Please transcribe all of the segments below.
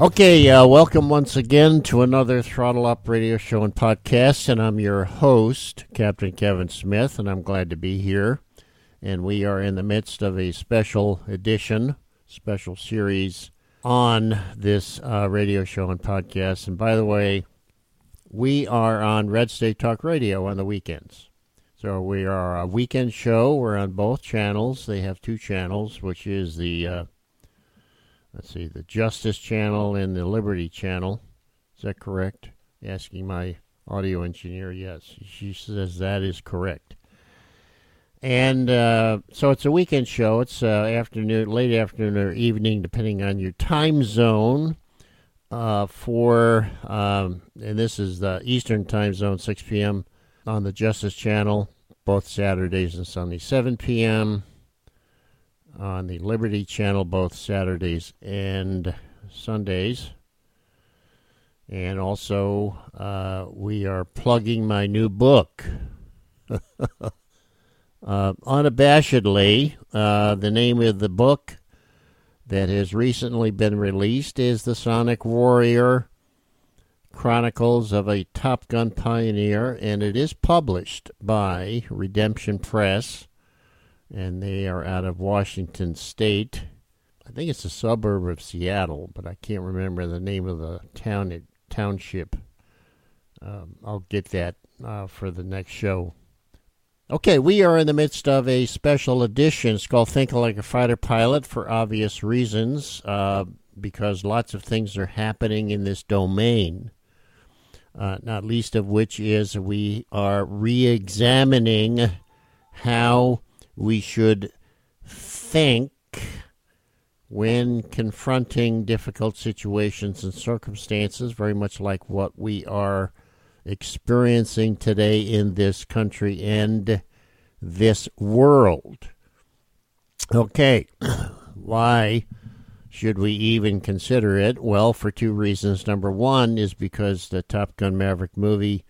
Okay, uh, welcome once again to another Throttle Up radio show and podcast. And I'm your host, Captain Kevin Smith, and I'm glad to be here. And we are in the midst of a special edition, special series on this uh, radio show and podcast. And by the way, we are on Red State Talk Radio on the weekends. So we are a weekend show. We're on both channels. They have two channels, which is the uh, let's see, the Justice Channel and the Liberty Channel. Is that correct? Asking my audio engineer. Yes, she says that is correct. And uh, so it's a weekend show. It's uh, afternoon, late afternoon or evening, depending on your time zone. Uh, for um, and this is the Eastern Time Zone, 6 p.m. on the Justice Channel, both Saturdays and Sundays, 7 p.m on the Liberty Channel both Saturdays and Sundays. And also, uh, we are plugging my new book. uh, unabashedly, uh, the name of the book that has recently been released is The Sonic Warrior Chronicles of a Top Gun Pioneer, and it is published by Redemption Press and they are out of Washington State. I think it's a suburb of Seattle, but I can't remember the name of the town township. Um, I'll get that uh, for the next show. Okay, we are in the midst of a special edition. It's called Think Like a Fighter Pilot for obvious reasons, uh, because lots of things are happening in this domain. Uh, not least of which is we are re examining how we should think when confronting difficult situations and circumstances, very much like what we are experiencing today in this country and this world. Okay, why should we even consider it? Well, for two reasons. Number one is because the Top Gun Maverick movie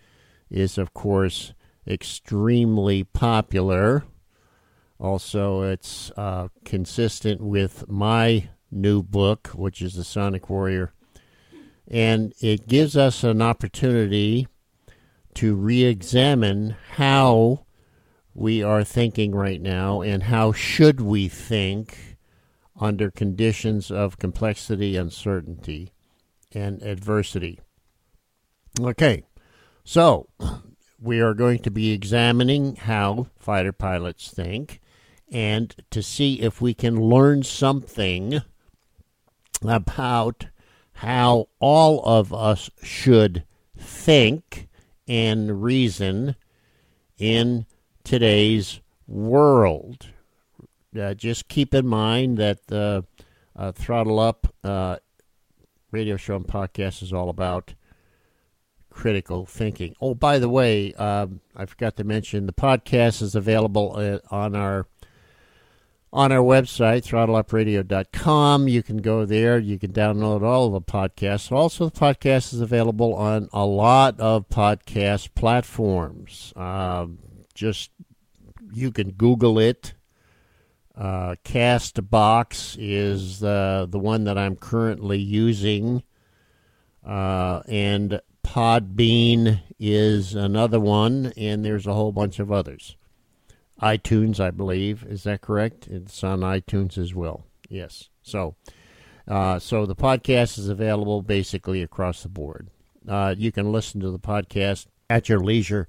is, of course, extremely popular also, it's uh, consistent with my new book, which is The Sonic Warrior. And it gives us an opportunity to re examine how we are thinking right now and how should we think under conditions of complexity, uncertainty, and adversity. Okay, so we are going to be examining how fighter pilots think and to see if we can learn something about how all of us should think and reason in today's world. Uh, just keep in mind that the uh, Throttle Up uh, radio show and podcast is all about critical thinking. Oh, by the way, um, I forgot to mention the podcast is available uh, on our on our website, throttleupradio.com. You can go there. You can download all of the podcasts. Also, the podcast is available on a lot of podcast platforms. Uh, just you can Google it. Uh, Castbox is uh, the one that I'm currently using, uh, and Podbean is another one, and there's a whole bunch of others iTunes, I believe. Is that correct? It's on iTunes as well. Yes. So, uh, so the podcast is available basically across the board. Uh, you can listen to the podcast at your leisure.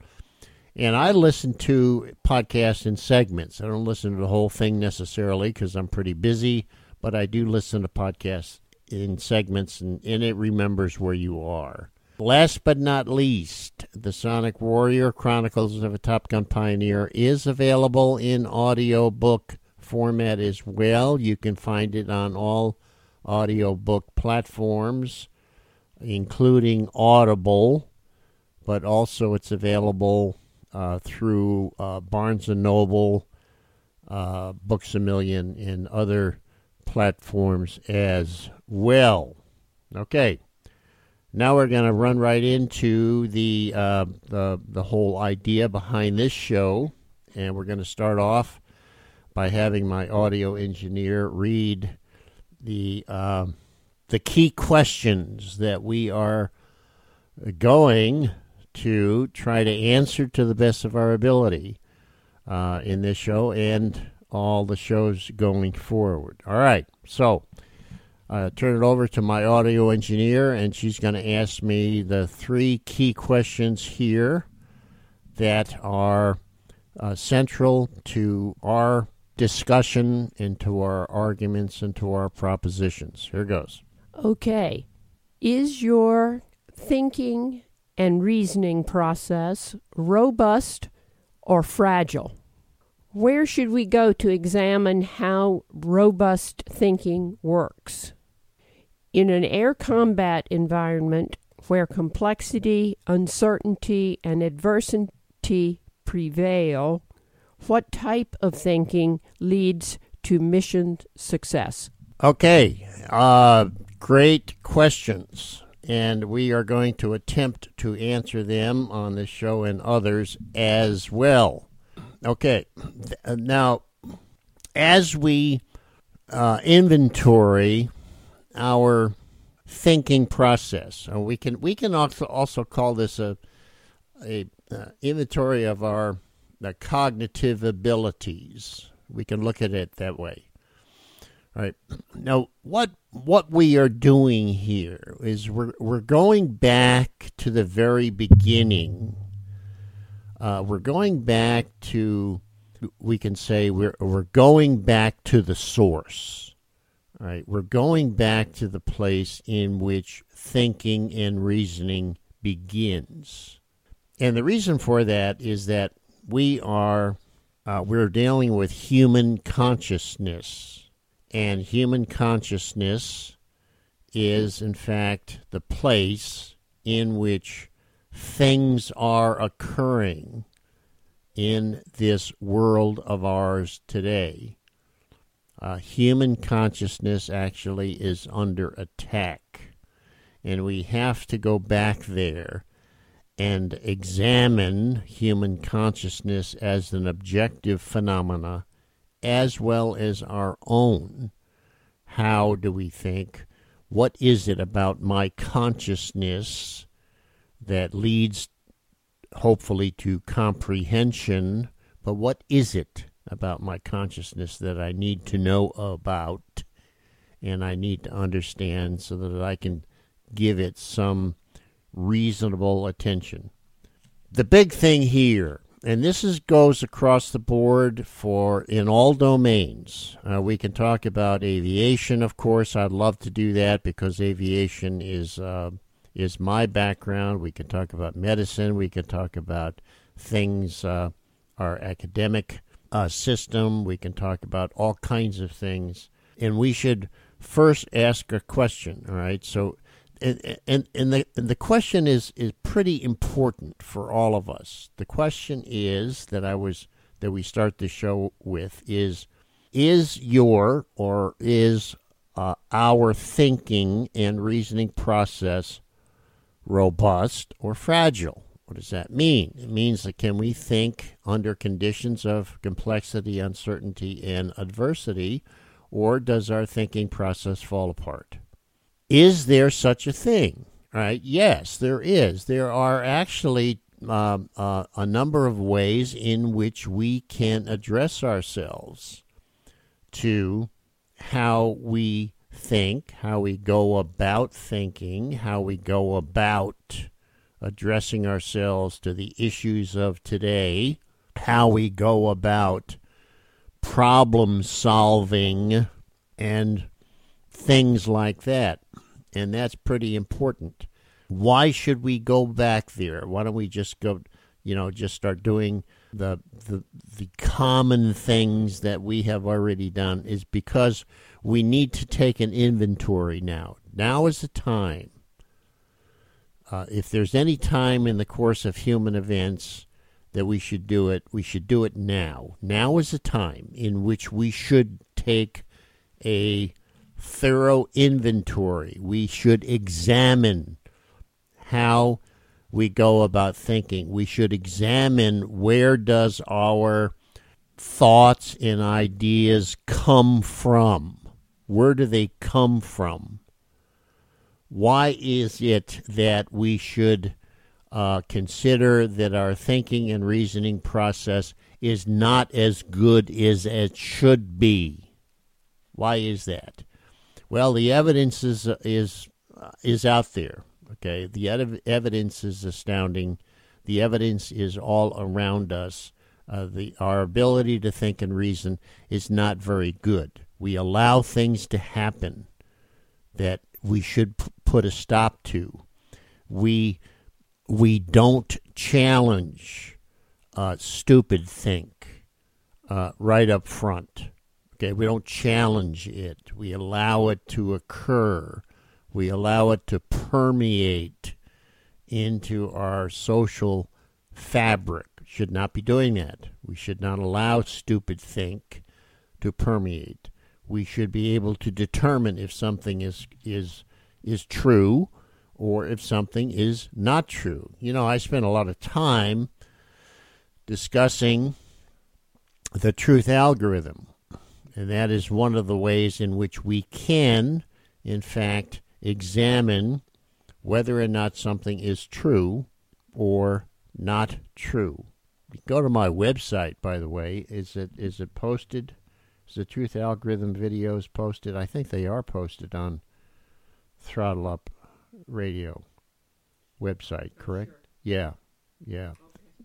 And I listen to podcasts in segments. I don't listen to the whole thing necessarily because I'm pretty busy, but I do listen to podcasts in segments, and, and it remembers where you are. Last but not least, the Sonic Warrior Chronicles of a Top Gun Pioneer is available in audiobook format as well. You can find it on all audiobook platforms, including Audible, but also it's available uh, through uh, Barnes Noble, uh, Books a Million, and other platforms as well. Okay. Now we're going to run right into the, uh, the the whole idea behind this show, and we're going to start off by having my audio engineer read the uh, the key questions that we are going to try to answer to the best of our ability uh, in this show and all the shows going forward. All right, so uh, turn it over to my audio engineer, and she's going to ask me the three key questions here that are uh, central to our discussion and to our arguments and to our propositions. Here goes. Okay. Is your thinking and reasoning process robust or fragile? Where should we go to examine how robust thinking works? In an air combat environment where complexity, uncertainty, and adversity prevail, what type of thinking leads to mission success? Okay, uh, great questions. And we are going to attempt to answer them on this show and others as well. Okay, now, as we uh, inventory our thinking process, uh, we can we can also also call this a a uh, inventory of our the cognitive abilities. We can look at it that way. All right. Now, what what we are doing here is we're we're going back to the very beginning. Uh, we're going back to we can say we're we're going back to the source. Right. We're going back to the place in which thinking and reasoning begins. And the reason for that is that we are uh, we're dealing with human consciousness, and human consciousness is in fact the place in which things are occurring in this world of ours today. Uh, human consciousness actually is under attack, and we have to go back there and examine human consciousness as an objective phenomena as well as our own. How do we think? What is it about my consciousness that leads hopefully to comprehension? But what is it about my consciousness that I need to know about and I need to understand so that I can give it some reasonable attention. The big thing here, and this is goes across the board for in all domains. Uh, we can talk about aviation, of course. I'd love to do that because aviation is uh, is my background. We can talk about medicine. We can talk about things, uh, our academic uh, system. We can talk about all kinds of things, and we should first ask a question. All right, so and, and, and the and the question is is pretty important for all of us. The question is that I was that we start the show with is is your or is uh, our thinking and reasoning process robust or fragile? What does that mean? It means that can we think under conditions of complexity, uncertainty, and adversity, or does our thinking process fall apart? Is there such a thing? Right? Yes, there is. There are actually uh, uh, a number of ways in which we can address ourselves to how we think, how we go about thinking, how we go about addressing ourselves to the issues of today, how we go about problem solving, and things like that and that's pretty important. Why should we go back there? Why don't we just go, you know, just start doing the the the common things that we have already done? Is because we need to take an inventory now. Now is the time. Uh, if there's any time in the course of human events that we should do it, we should do it now. Now is the time in which we should take a thorough inventory. We should examine how we go about thinking. We should examine where does our thoughts and ideas come from? Where do they come from? Why is it that we should uh, consider that our thinking and reasoning process is not as good as it should be? Why is that? Well, the evidence is is is out there. Okay, the ev- evidence is astounding. The evidence is all around us. Uh, the our ability to think and reason is not very good. We allow things to happen that we should p- put a stop to. We we don't challenge uh, stupid think uh, right up front. Okay, we don't challenge it. We allow it to occur. We allow it to permeate into our social fabric. Should not be doing that. We should not allow stupid think to permeate. We should be able to determine if something is is is true or if something is not true. You know, I spent a lot of time discussing the truth algorithm, and that is one of the ways in which we can, in fact, examine whether or not something is true or not true. Go to my website, by the way. Is it is it posted? The truth algorithm videos posted? I think they are posted on Throttle Up Radio website, correct? Yeah, yeah,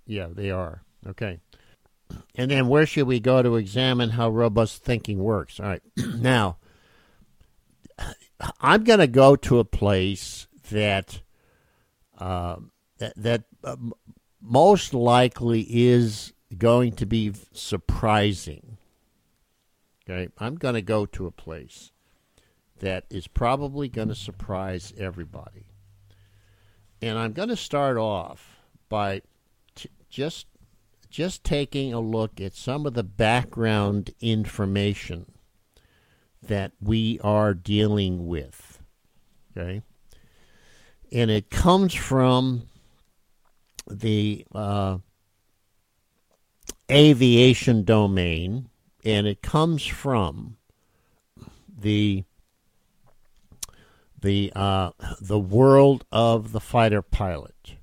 yeah, they are. Okay. And then where should we go to examine how robust thinking works? All right. now, I'm going to go to a place that uh, that, that uh, most likely is going to be surprising. Okay, I'm going to go to a place that is probably going to surprise everybody. And I'm going to start off by t- just just taking a look at some of the background information that we are dealing with. Okay? And it comes from the uh, aviation domain, and it comes from the the uh, the world of the fighter pilot.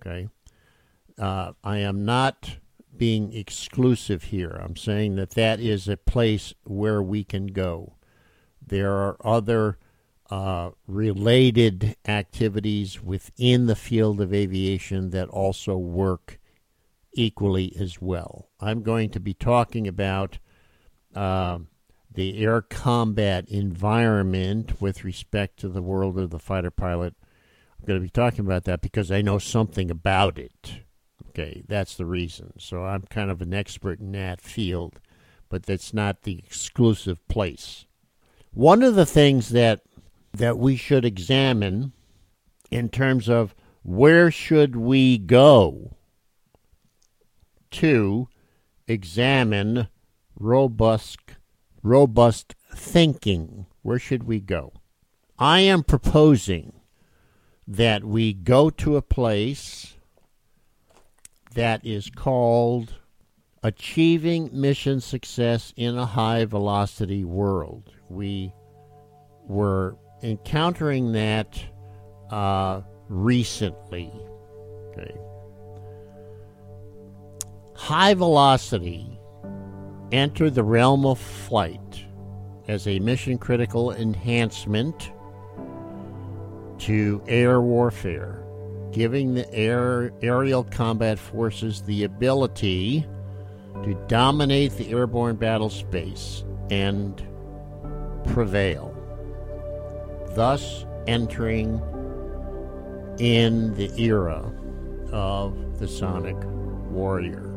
Okay, uh, I am not being exclusive here. I'm saying that that is a place where we can go. There are other uh, related activities within the field of aviation that also work equally as well. I'm going to be talking about uh, the air combat environment with respect to the world of the fighter pilot. I'm going to be talking about that because I know something about it. Okay, that's the reason. So I'm kind of an expert in that field, but that's not the exclusive place. One of the things that that we should examine in terms of where should we go to examine robust robust thinking where should we go i am proposing that we go to a place that is called achieving mission success in a high velocity world we were encountering that uh, recently. Okay. High velocity entered the realm of flight as a mission critical enhancement to air warfare, giving the air aerial combat forces the ability to dominate the airborne battle space and prevail thus entering in the era of the Sonic Warrior.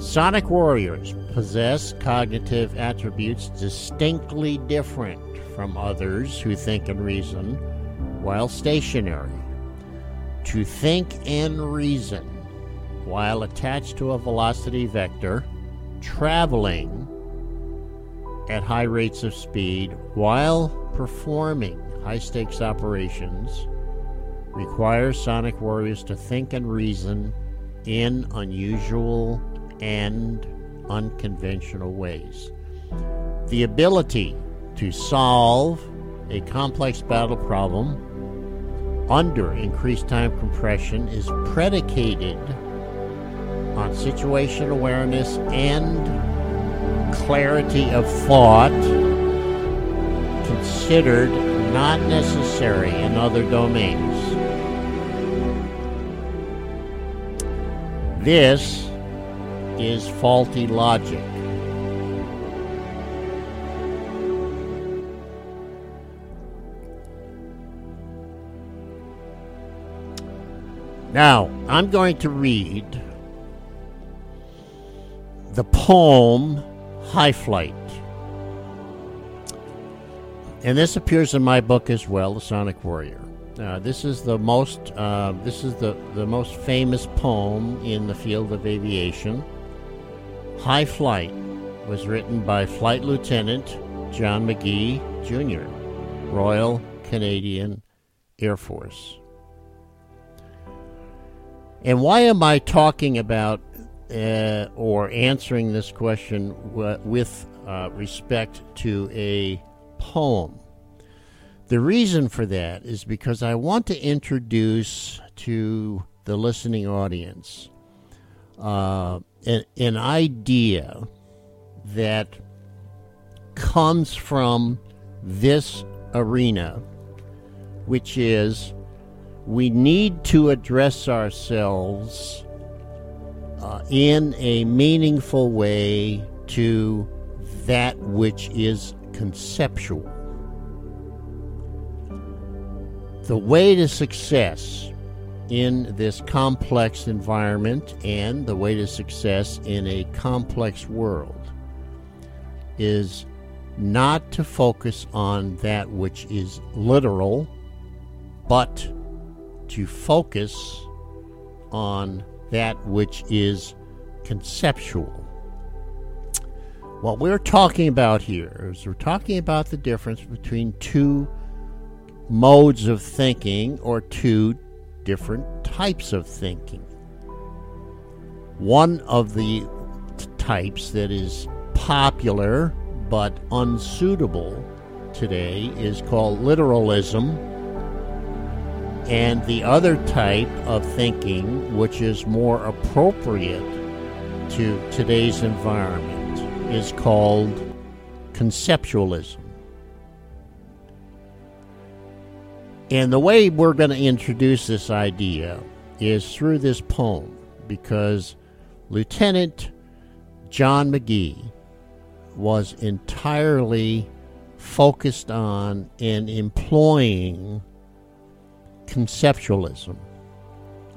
Sonic Warriors possess cognitive attributes distinctly different from others who think and reason while stationary. To think and reason while attached to a velocity vector, traveling at high rates of speed while performing high stakes operations requires Sonic Warriors to think and reason in unusual and unconventional ways. The ability to solve a complex battle problem under increased time compression is predicated on situation awareness and clarity of thought considered not necessary in other domains. This is faulty logic. Now, I'm going to read the poem High Flight. And this appears in my book as well, The Sonic Warrior. Uh, this is the most uh, this is the, the most famous poem in the field of aviation. High Flight was written by Flight Lieutenant John Magee Jr., Royal Canadian Air Force. And why am I talking about uh, or answering this question with uh, respect to a poem? The reason for that is because I want to introduce to the listening audience uh, an, an idea that comes from this arena, which is we need to address ourselves uh, in a meaningful way to that which is conceptual. The way to success in this complex environment and the way to success in a complex world is not to focus on that which is literal, but to focus on that which is conceptual. What we're talking about here is we're talking about the difference between two modes of thinking or two different types of thinking. One of the types that is popular but unsuitable today is called literalism. And the other type of thinking, which is more appropriate to today's environment, is called conceptualism. And the way we're going to introduce this idea is through this poem because Lieutenant John Magee was entirely focused on and employing conceptualism.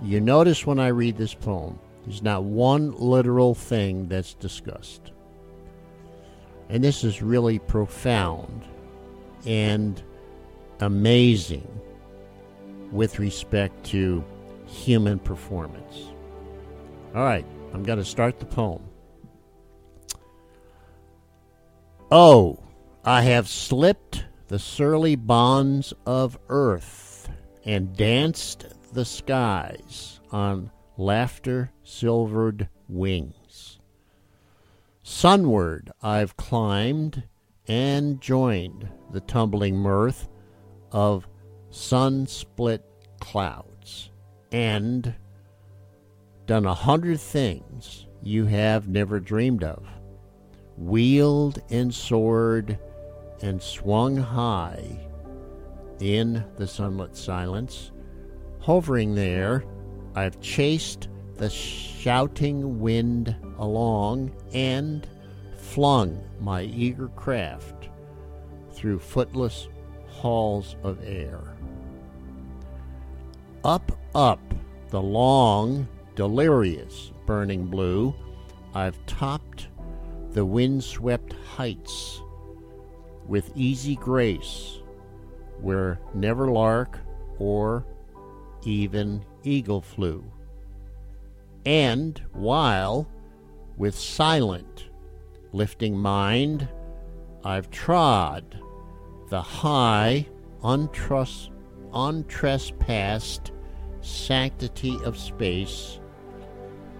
You notice when I read this poem, there's not one literal thing that's discussed. And this is really profound and amazing with respect to human performance. All right, I'm going to start the poem. Oh, I have slipped the surly bonds of earth and danced the skies on laughter silvered wings. Sunward I've climbed and joined the tumbling mirth of sun split clouds and done a hundred things you have never dreamed of, wheeled and soared and swung high in the sunlit silence. Hovering there, I've chased the shouting wind along and flung my eager craft through footless halls of air. Up, up the long, delirious burning blue, I've topped the windswept heights with easy grace, where never lark or even eagle flew. And while, with silent, lifting mind, I've trod the high, untrust, untrespassed sanctity of space,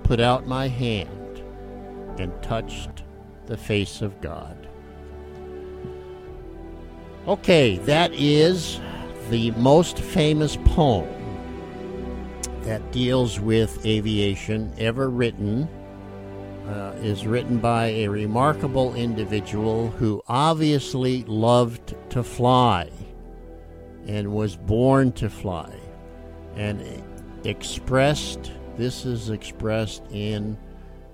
put out my hand and touched the face of God. Okay, that is the most famous poem that deals with aviation ever written. Uh, is written by a remarkable individual who obviously loved to fly and was born to fly and expressed this is expressed in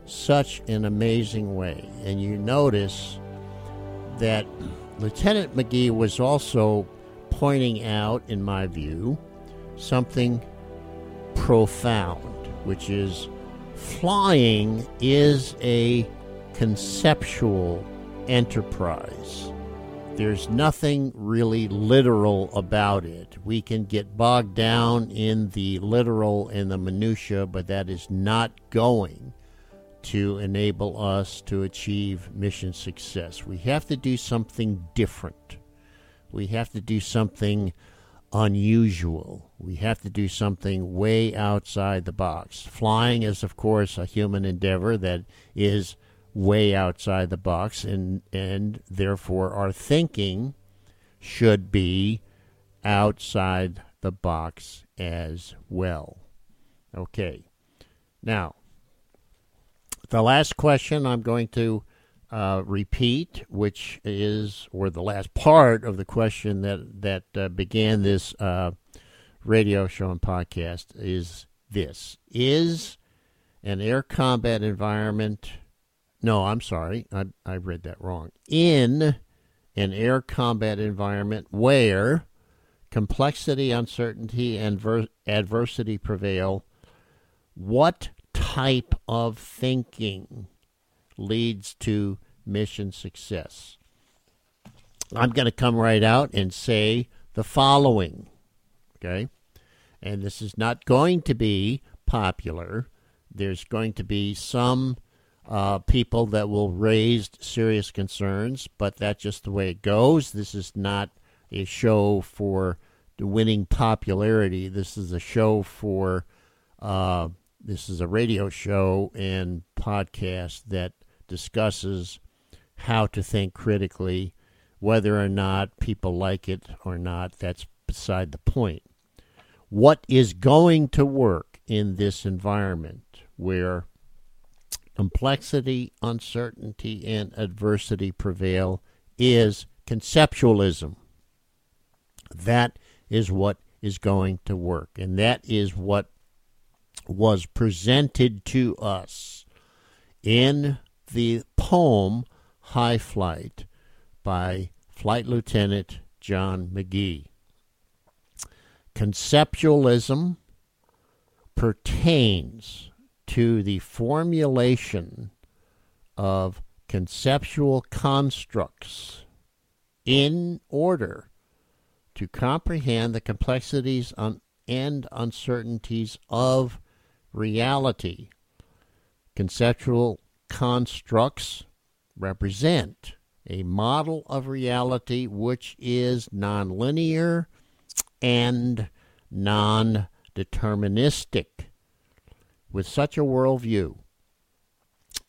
such an amazing way. And you notice that Lieutenant Magee was also pointing out, in my view, something profound, which is flying is a conceptual enterprise. There's nothing really literal about it. We can get bogged down in the literal and the minutia, but that is not going to enable us to achieve mission success. We have to do something different. We have to do something unusual. We have to do something way outside the box. Flying is, of course, a human endeavor that is way outside the box, and, and therefore our thinking should be outside the box as well. Okay. Now, the last question I'm going to uh, repeat, which is, or the last part of the question that that uh, began this uh, radio show and podcast, is this: Is an air combat environment? No, I'm sorry, I I read that wrong. In an air combat environment where complexity, uncertainty, and ver- adversity prevail, what type of thinking leads to mission success. I'm going to come right out and say the following, okay? And this is not going to be popular. There's going to be some uh, people that will raise serious concerns, but that's just the way it goes. This is not a show for winning popularity. This is a show for uh, this is a radio show and podcast that discusses how to think critically. Whether or not people like it or not, that's beside the point. What is going to work in this environment where complexity, uncertainty, and adversity prevail is conceptualism. That is what is going to work. And that is what was presented to us in the poem High Flight by Flight Lieutenant John Magee. Conceptualism pertains to the formulation of conceptual constructs in order to comprehend the complexities and uncertainties of reality. Conceptual constructs represent a model of reality which is nonlinear and non deterministic. With such a worldview,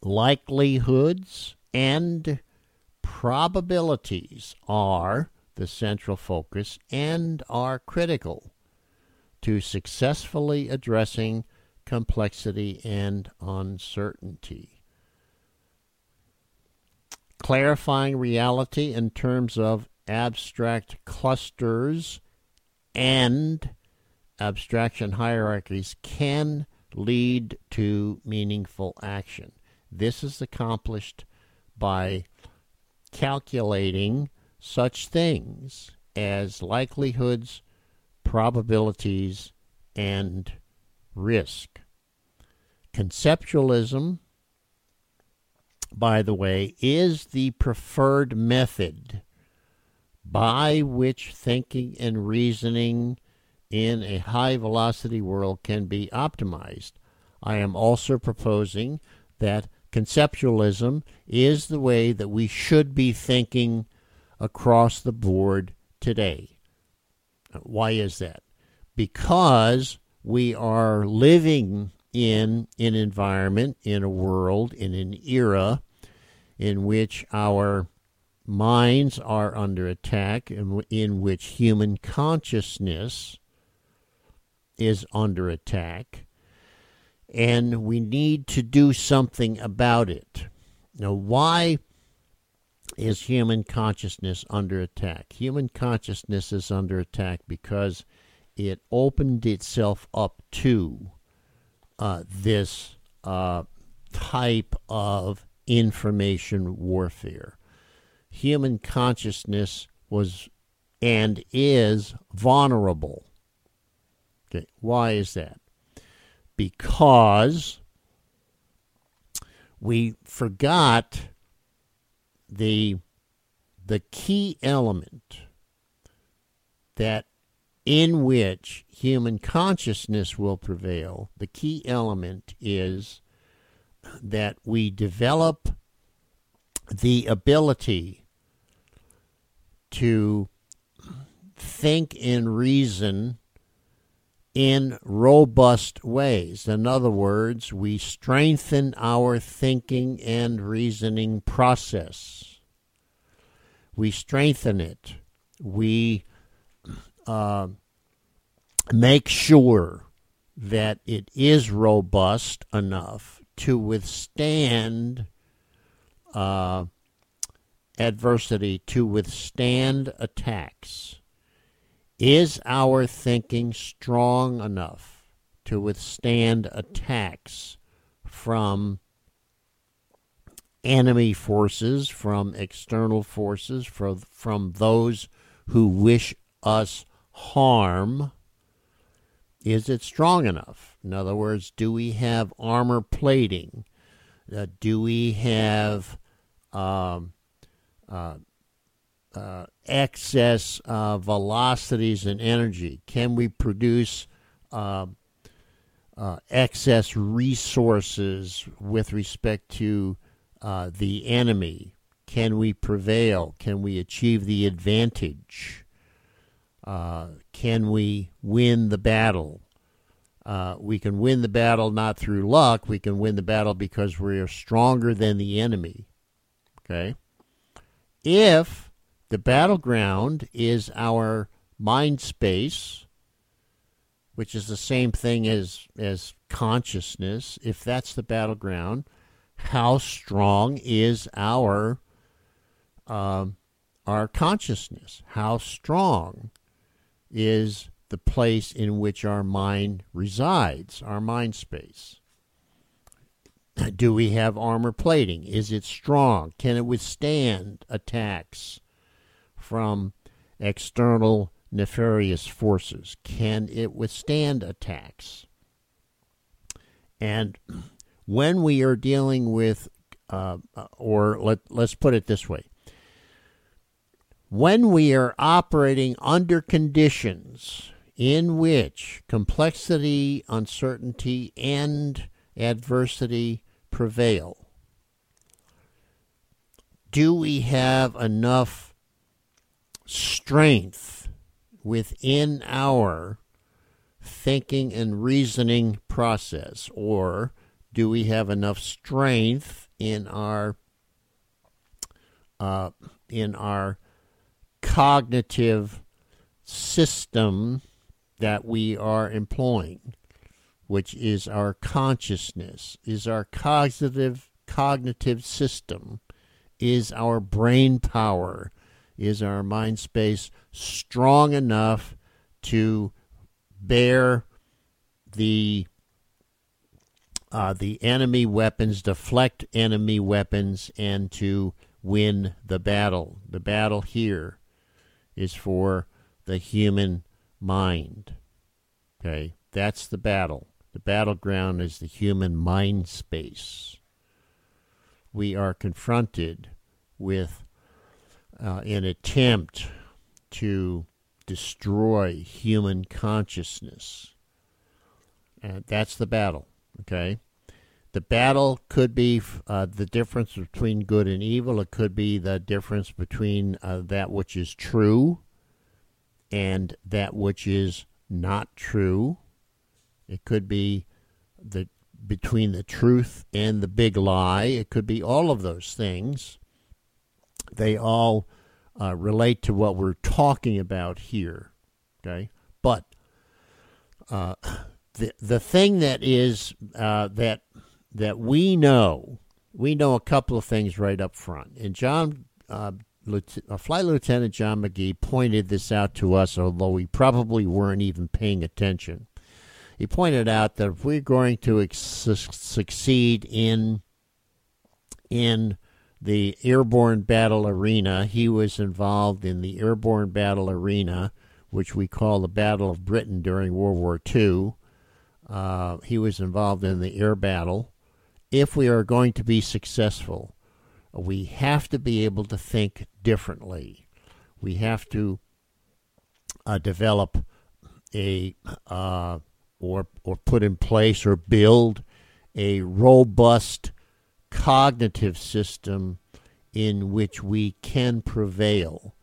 likelihoods and probabilities are the central focus and are critical to successfully addressing complexity and uncertainty. Clarifying reality in terms of abstract clusters and abstraction hierarchies can lead to meaningful action. This is accomplished by calculating such things as likelihoods, probabilities, and risk. Conceptualism, by the way, is the preferred method by which thinking and reasoning in a high velocity world can be optimized. I am also proposing that conceptualism is the way that we should be thinking across the board today. Why is that? Because we are living in an environment, in a world, in an era in which our minds are under attack, in, in which human consciousness is under attack, and we need to do something about it. Now, why is human consciousness under attack? Human consciousness is under attack because it opened itself up to uh, this uh, type of information warfare. Human consciousness was and is vulnerable. Okay, why is that? Because we forgot the the key element that in which human consciousness will prevail, the key element is that we develop the ability to think and reason in robust ways. In other words, we strengthen our thinking and reasoning process. We strengthen it. We uh, make sure that it is robust enough to withstand uh, adversity, to withstand attacks. Is our thinking strong enough to withstand attacks from enemy forces, from external forces, from, from those who wish us harm? Is it strong enough? In other words, do we have armor plating? Uh, do we have um, uh, uh, excess uh, velocities and energy? Can we produce um, uh, excess resources with respect to uh, the enemy? Can we prevail? Can we achieve the advantage? Uh, can we win the battle? Uh, we can win the battle not through luck. We can win the battle because we are stronger than the enemy. Okay? If the battleground is our mind space, which is the same thing as, as consciousness. If that's the battleground, how strong is our uh, our consciousness? How strong is the place in which our mind resides, our mind space? Do we have armor plating? Is it strong? Can it withstand attacks? from external nefarious forces? Can it withstand attacks? And when we are dealing with, uh, or let, let's put it this way when we are operating under conditions in which complexity, uncertainty, and adversity prevail, do we have enough strength within our thinking and reasoning process? Or do we have enough strength in our uh, in our cognitive system that we are employing, which is our consciousness, is our cognitive cognitive system, is our brain power, is our mind space strong enough to bear the uh, the enemy weapons, deflect enemy weapons, and to win the battle. The battle here is for the human mind. Okay, that's the battle. The battleground is the human mind space. We are confronted with uh, an attempt to destroy human consciousness. And that's the battle, okay? The battle could be uh, the difference between good and evil. It could be the difference between uh, that which is true and that which is not true. It could be the between the truth and the big lie. It could be all of those things. they all uh, relate to what we're talking about here. Okay, but uh, the the thing that is uh, that that we know, we know a couple of things right up front. And John, uh, uh, Flight Lieutenant John Magee pointed this out to us, although we probably weren't even paying attention. He pointed out that if we're going to ex- succeed in in the airborne battle arena, he was involved in the airborne battle arena, which we call the Battle of Britain during World War II. Uh, he was involved in the air battle. If we are going to be successful, we have to be able to think differently. We have to uh, develop a uh, or or put in place or build a robust cognitive system in which we can prevail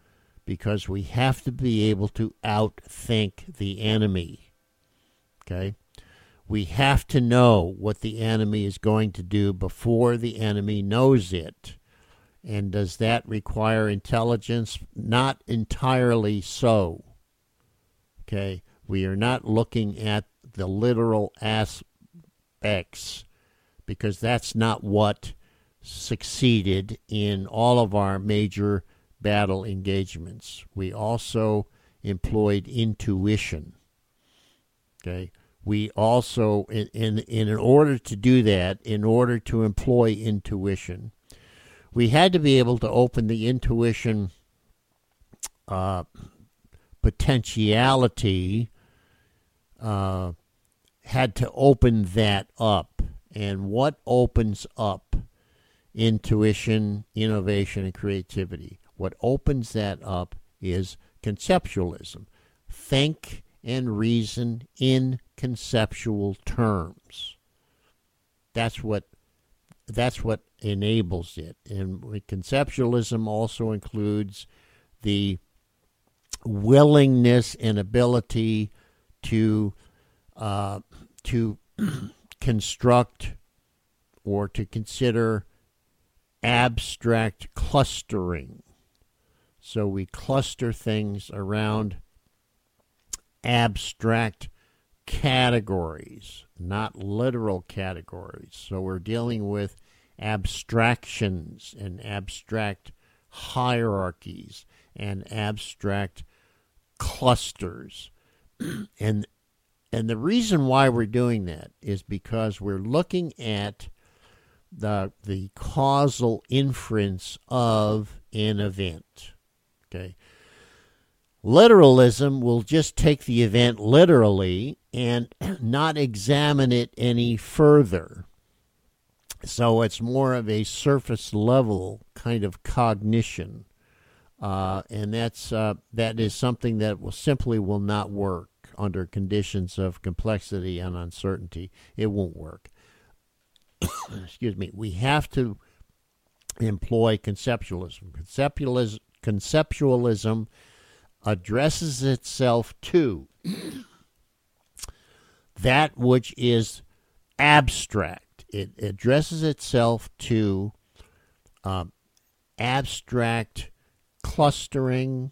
because we have to be able to outthink the enemy. Okay? We have to know what the enemy is going to do before the enemy knows it. And does that require intelligence? Not entirely so. Okay? We are not looking at the literal aspects because that's not what succeeded in all of our major battle engagements. We also employed intuition. Okay? We also in, in in order to do that in order to employ intuition we had to be able to open the intuition uh, potentiality uh, had to open that up. And what opens up intuition innovation and creativity? What opens that up is conceptualism. Think and reason in conceptual terms. That's what that's what enables it. And conceptualism also includes the willingness and ability to uh, to construct or to consider abstract clustering. So we cluster things around abstract categories, not literal categories. So we're dealing with abstractions and abstract hierarchies and abstract clusters. and and the reason why we're doing that is because we're looking at the the causal inference of an event. Okay. Literalism will just take the event literally and not examine it any further. So it's more of a surface level kind of cognition. Uh, and that's uh, that is something that will simply will not work under conditions of complexity and uncertainty. It won't work. Excuse me. We have to employ conceptualism. Conceptualism, conceptualism addresses itself to that which is abstract. It addresses itself to um, abstract clustering,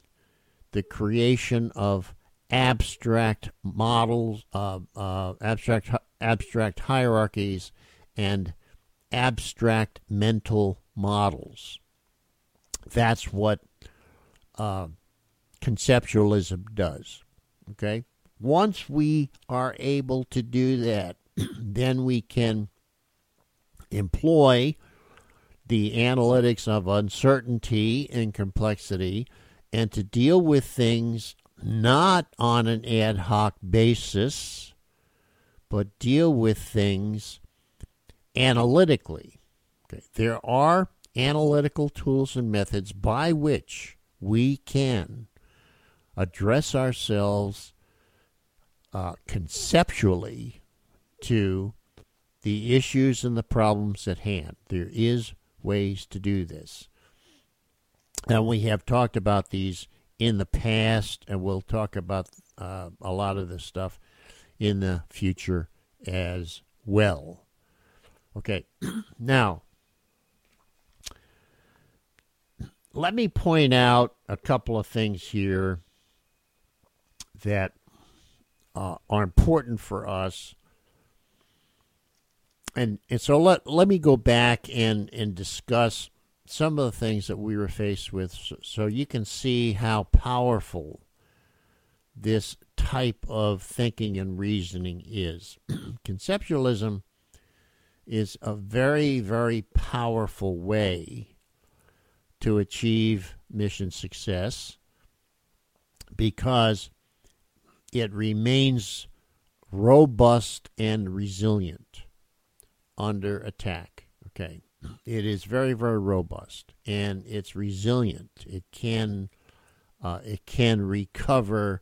the creation of abstract models, uh, uh, abstract abstract hierarchies, and abstract mental models. That's what uh, conceptualism does. Okay? Once we are able to do that, then we can employ the analytics of uncertainty and complexity and to deal with things not on an ad hoc basis, but deal with things analytically. Okay. There are analytical tools and methods by which we can address ourselves uh, conceptually to the issues and the problems at hand. There is ways to do this. And we have talked about these in the past, and we'll talk about uh, a lot of this stuff in the future as well. Okay, now let me point out a couple of things here that uh, are important for us. And, and so let, let me go back and, and discuss some of the things that we were faced with so, so you can see how powerful this type of thinking and reasoning is. Conceptualism is a very, very powerful way to achieve mission success because it remains robust and resilient under attack. Okay. It is very, very robust and it's resilient. It can uh, it can recover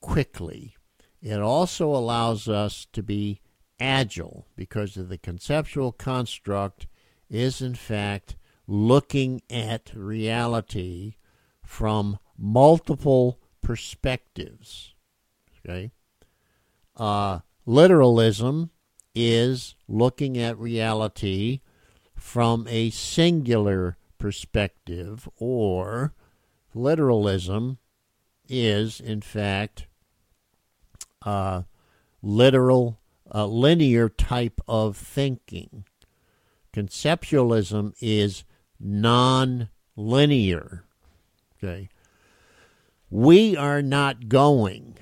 quickly. It also allows us to be agile because of the conceptual construct is in fact looking at reality from multiple perspectives. Okay, uh, literalism is looking at reality from a singular perspective, or literalism is, in fact, uh, literal, uh, linear type of thinking. Conceptualism is non linear. Okay. We are not going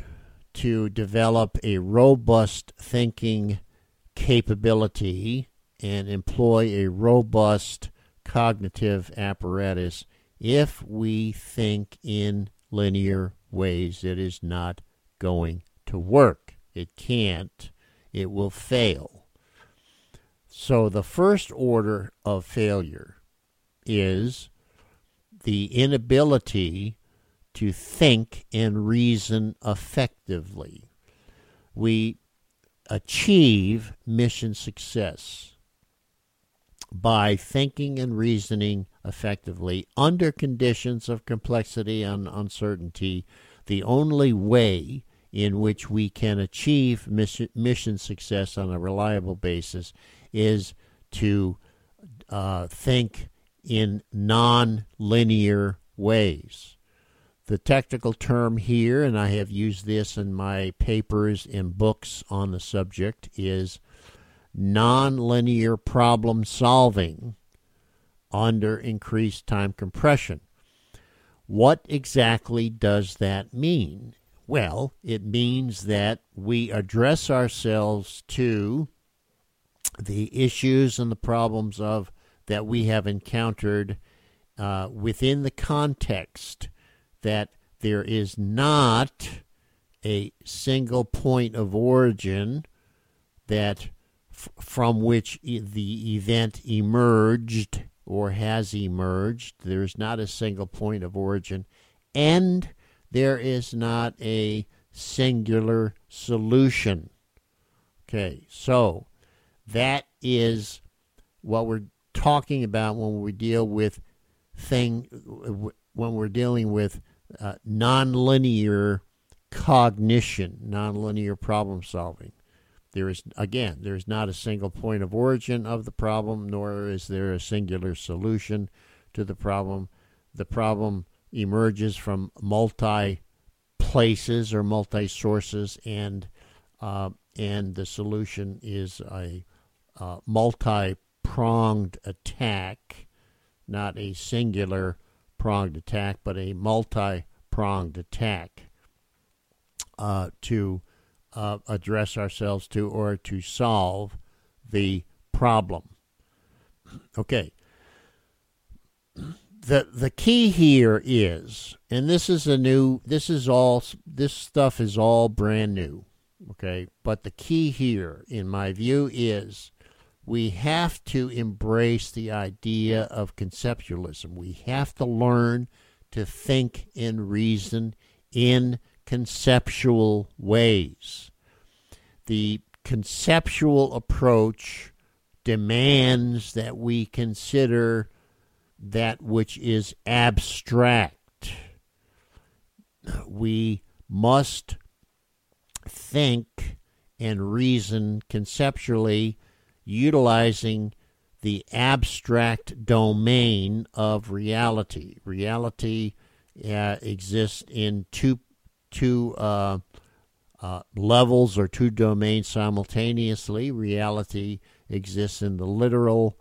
to develop a robust thinking capability and employ a robust cognitive apparatus if we think in linear ways. It is not going to work. It can't. It will fail. So the first order of failure is the inability to think and reason effectively. We achieve mission success by thinking and reasoning effectively under conditions of complexity and uncertainty. The only way in which we can achieve mission, mission success on a reliable basis is to uh, think in non linear ways. The technical term here, and I have used this in my papers and books on the subject, is nonlinear problem solving under increased time compression. What exactly does that mean? Well, it means that we address ourselves to the issues and the problems of that we have encountered uh, within the context that there is not a single point of origin that f- from which e- the event emerged or has emerged. There is not a single point of origin, and there is not a singular solution. Okay, so that is what we're talking about when we deal with thing when we're dealing with uh, nonlinear cognition, nonlinear problem solving. There is again, there is not a single point of origin of the problem, nor is there a singular solution to the problem. The problem emerges from multi places or multi sources, and uh, and the solution is a uh, multi pronged attack, not a singular pronged attack, but a multi pronged attack uh, to uh, address ourselves to or to solve the problem. Okay. The the key here is, and this is a new. This is all. This stuff is all brand new. Okay, but the key here, in my view, is we have to embrace the idea of conceptualism. We have to learn to think and reason in conceptual ways. The conceptual approach demands that we consider that which is abstract. We must think and reason conceptually utilizing the abstract domain of reality. Reality uh, exists in two two uh, uh, levels or two domains simultaneously. Reality exists in the literal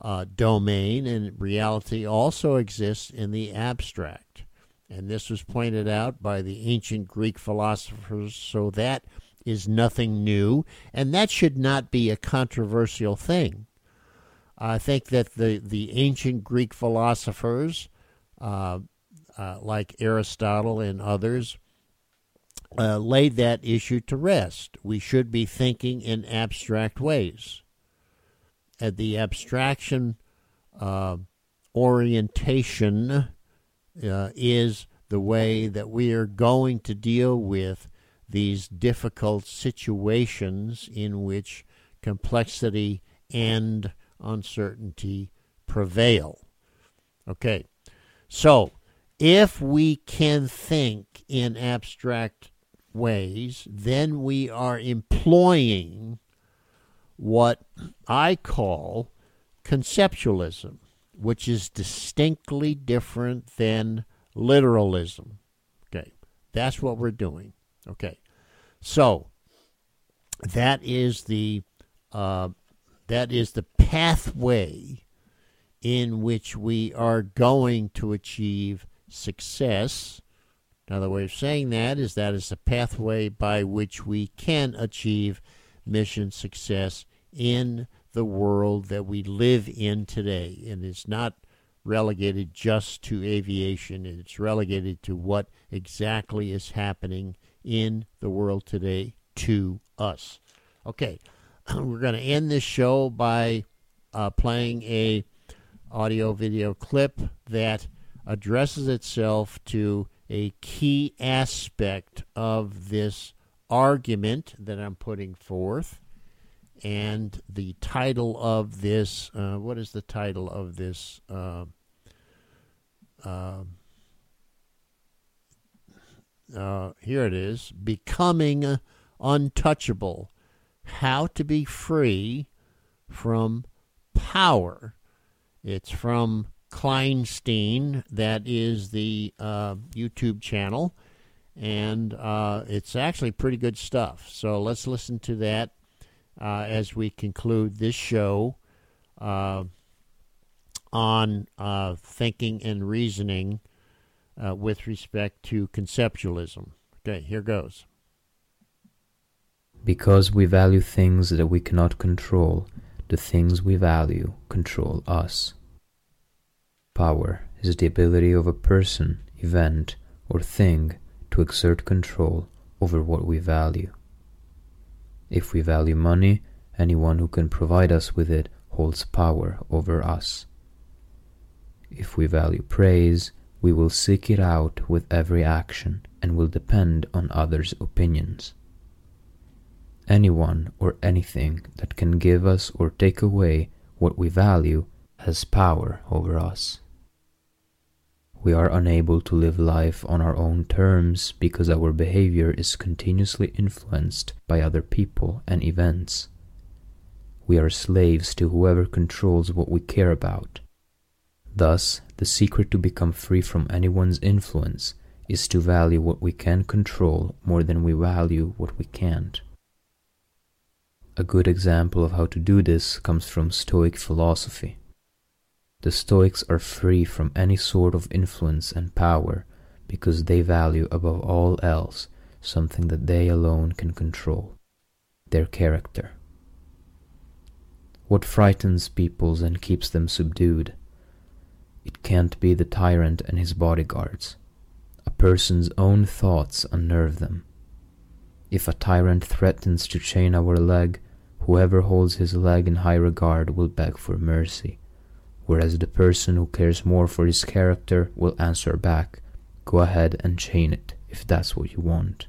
uh, domain, and reality also exists in the abstract. And this was pointed out by the ancient Greek philosophers, so that is nothing new, and that should not be a controversial thing. I think that the, the ancient Greek philosophers, uh, uh, like Aristotle and others, uh, laid that issue to rest. We should be thinking in abstract ways. At the abstraction uh, orientation uh, is the way that we are going to deal with these difficult situations in which complexity and uncertainty prevail. Okay, so if we can think in abstract ways, then we are employing what I call conceptualism, which is distinctly different than literalism. Okay, that's what we're doing. Okay, so that is the uh, that is the pathway in which we are going to achieve success. Another way of saying that is that is the pathway by which we can achieve mission success in the world that we live in today. And it's not relegated just to aviation, it's relegated to what exactly is happening in the world today to us. Okay, we're going to end this show by uh, playing a audio video clip that addresses itself to a key aspect of this argument that I'm putting forth. And the title of this, uh, what is the title of this? Uh, uh, here it is Becoming Untouchable How to Be Free from Power. It's from Kleinstein. That is the uh, YouTube channel. And uh, it's actually pretty good stuff. So let's listen to that uh, as we conclude this show uh, on uh, thinking and reasoning uh, with respect to conceptualism. Okay, here goes. Because we value things that we cannot control, the things we value control us. Power is the ability of a person, event, or thing to exert control over what we value. If we value money, anyone who can provide us with it holds power over us. If we value praise, we will seek it out with every action and will depend on others' opinions. Anyone or anything that can give us or take away what we value has power over us. We are unable to live life on our own terms because our behavior is continuously influenced by other people and events. We are slaves to whoever controls what we care about. Thus, the secret to become free from anyone's influence is to value what we can control more than we value what we can't. A good example of how to do this comes from Stoic philosophy. The Stoics are free from any sort of influence and power because they value above all else something that they alone can control their character. What frightens peoples and keeps them subdued? It can't be the tyrant and his bodyguards. A person's own thoughts unnerve them. If a tyrant threatens to chain our leg, whoever holds his leg in high regard will beg for mercy whereas the person who cares more for his character will answer back, Go ahead and chain it if that's what you want.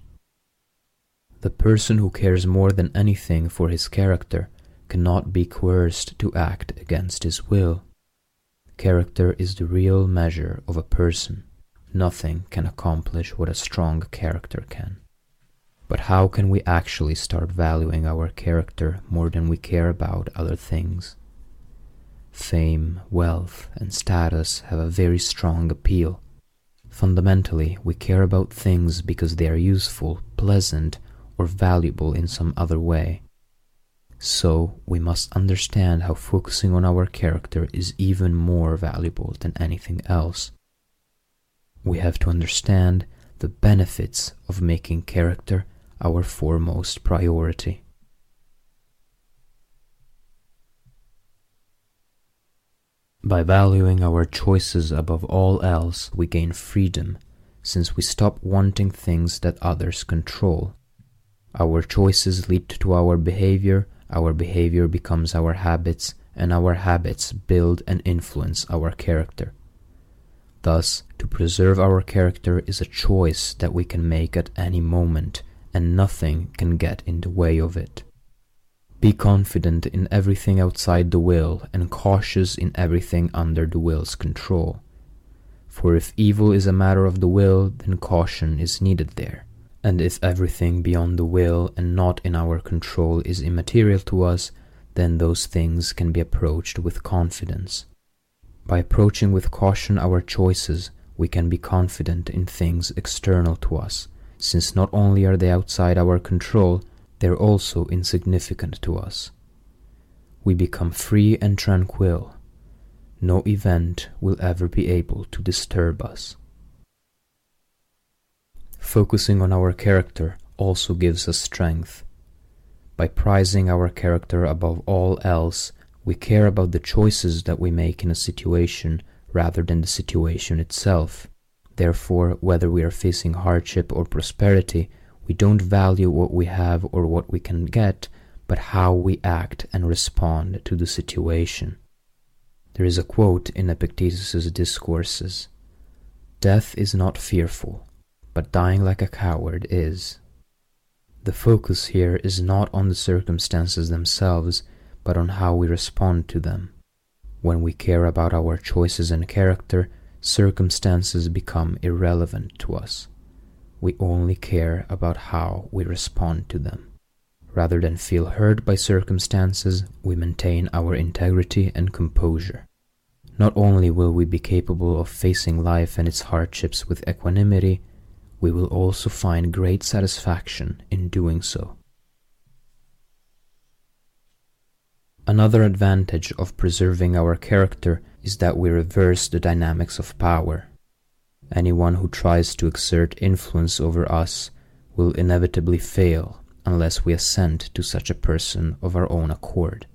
The person who cares more than anything for his character cannot be coerced to act against his will. Character is the real measure of a person. Nothing can accomplish what a strong character can. But how can we actually start valuing our character more than we care about other things? fame, wealth, and status have a very strong appeal. Fundamentally, we care about things because they are useful, pleasant, or valuable in some other way. So, we must understand how focusing on our character is even more valuable than anything else. We have to understand the benefits of making character our foremost priority. By valuing our choices above all else, we gain freedom, since we stop wanting things that others control. Our choices lead to our behavior, our behavior becomes our habits, and our habits build and influence our character. Thus, to preserve our character is a choice that we can make at any moment, and nothing can get in the way of it. Be confident in everything outside the will and cautious in everything under the will's control. For if evil is a matter of the will, then caution is needed there. And if everything beyond the will and not in our control is immaterial to us, then those things can be approached with confidence. By approaching with caution our choices, we can be confident in things external to us, since not only are they outside our control, they're also insignificant to us. We become free and tranquil. No event will ever be able to disturb us. Focusing on our character also gives us strength. By prizing our character above all else, we care about the choices that we make in a situation rather than the situation itself. Therefore, whether we are facing hardship or prosperity, we don't value what we have or what we can get, but how we act and respond to the situation. There is a quote in Epictetus's Discourses Death is not fearful, but dying like a coward is. The focus here is not on the circumstances themselves, but on how we respond to them. When we care about our choices and character, circumstances become irrelevant to us we only care about how we respond to them. Rather than feel hurt by circumstances, we maintain our integrity and composure. Not only will we be capable of facing life and its hardships with equanimity, we will also find great satisfaction in doing so. Another advantage of preserving our character is that we reverse the dynamics of power. Anyone who tries to exert influence over us will inevitably fail unless we assent to such a person of our own accord.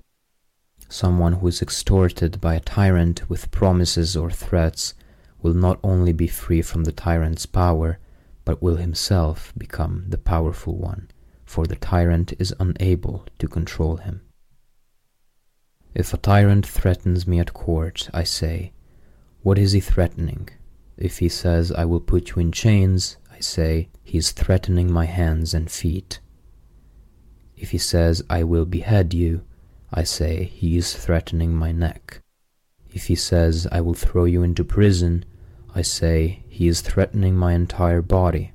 Someone who is extorted by a tyrant with promises or threats will not only be free from the tyrant's power, but will himself become the powerful one, for the tyrant is unable to control him. If a tyrant threatens me at court, I say, What is he threatening? If he says, I will put you in chains, I say, he is threatening my hands and feet. If he says, I will behead you, I say, he is threatening my neck. If he says, I will throw you into prison, I say, he is threatening my entire body.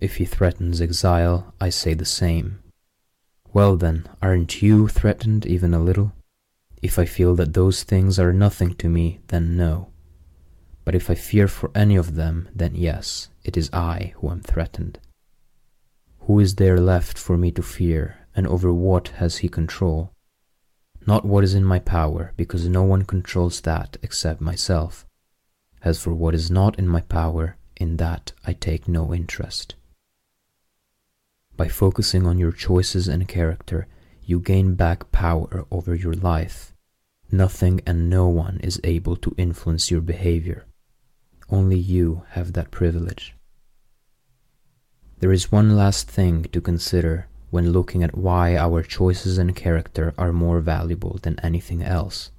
If he threatens exile, I say the same. Well then, aren't you threatened even a little? If I feel that those things are nothing to me, then no. But if I fear for any of them, then yes, it is I who am threatened. Who is there left for me to fear, and over what has he control? Not what is in my power, because no one controls that except myself. As for what is not in my power, in that I take no interest. By focusing on your choices and character, you gain back power over your life. Nothing and no one is able to influence your behavior. Only you have that privilege. There is one last thing to consider when looking at why our choices and character are more valuable than anything else.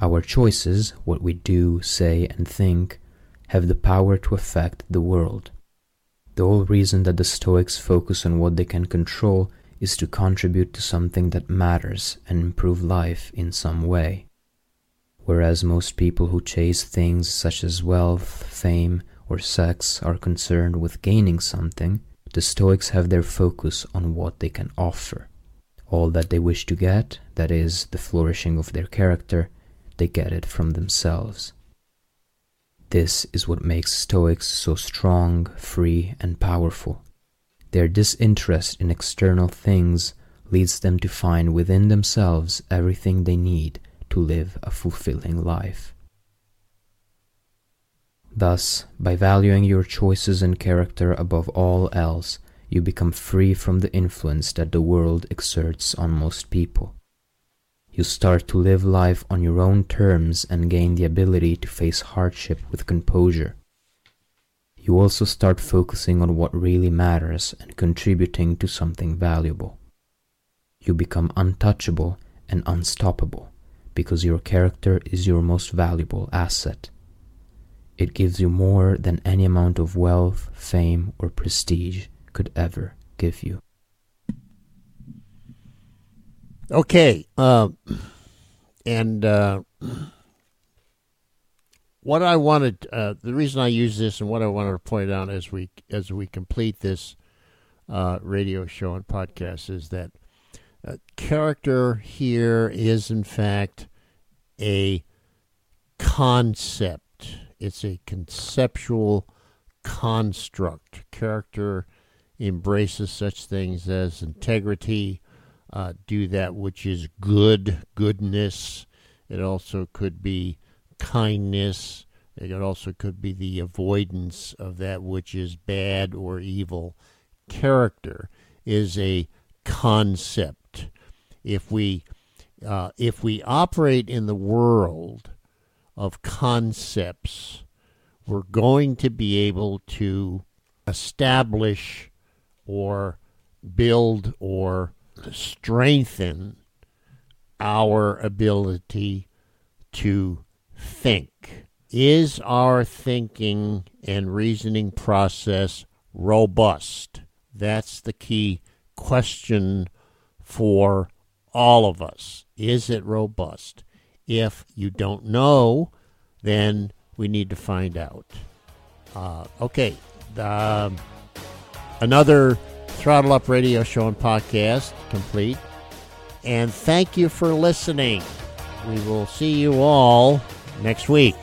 Our choices, what we do, say, and think, have the power to affect the world. The whole reason that the Stoics focus on what they can control is to contribute to something that matters and improve life in some way whereas most people who chase things such as wealth, fame, or sex are concerned with gaining something, the Stoics have their focus on what they can offer. All that they wish to get, that is, the flourishing of their character, they get it from themselves. This is what makes Stoics so strong, free, and powerful. Their disinterest in external things leads them to find within themselves everything they need to live a fulfilling life. Thus, by valuing your choices and character above all else, you become free from the influence that the world exerts on most people. You start to live life on your own terms and gain the ability to face hardship with composure. You also start focusing on what really matters and contributing to something valuable. You become untouchable and unstoppable because your character is your most valuable asset. It gives you more than any amount of wealth, fame, or prestige could ever give you. Okay, uh, and uh, what I wanted, uh, the reason I use this, and what I wanted to point out as we as we complete this uh, radio show and podcast is that uh, character here is in fact a concept. It's a conceptual construct. Character embraces such things as integrity uh, do that which is good, goodness. It also could be kindness. It also could be the avoidance of that which is bad or evil. Character is a concept. If we uh, if we operate in the world of concepts, we're going to be able to establish or build or strengthen our ability to think. Is our thinking and reasoning process robust? That's the key question for all of us. Is it robust? If you don't know, then we need to find out. Uh, okay. Um, another Throttle Up Radio Show and Podcast complete. And thank you for listening. We will see you all next week.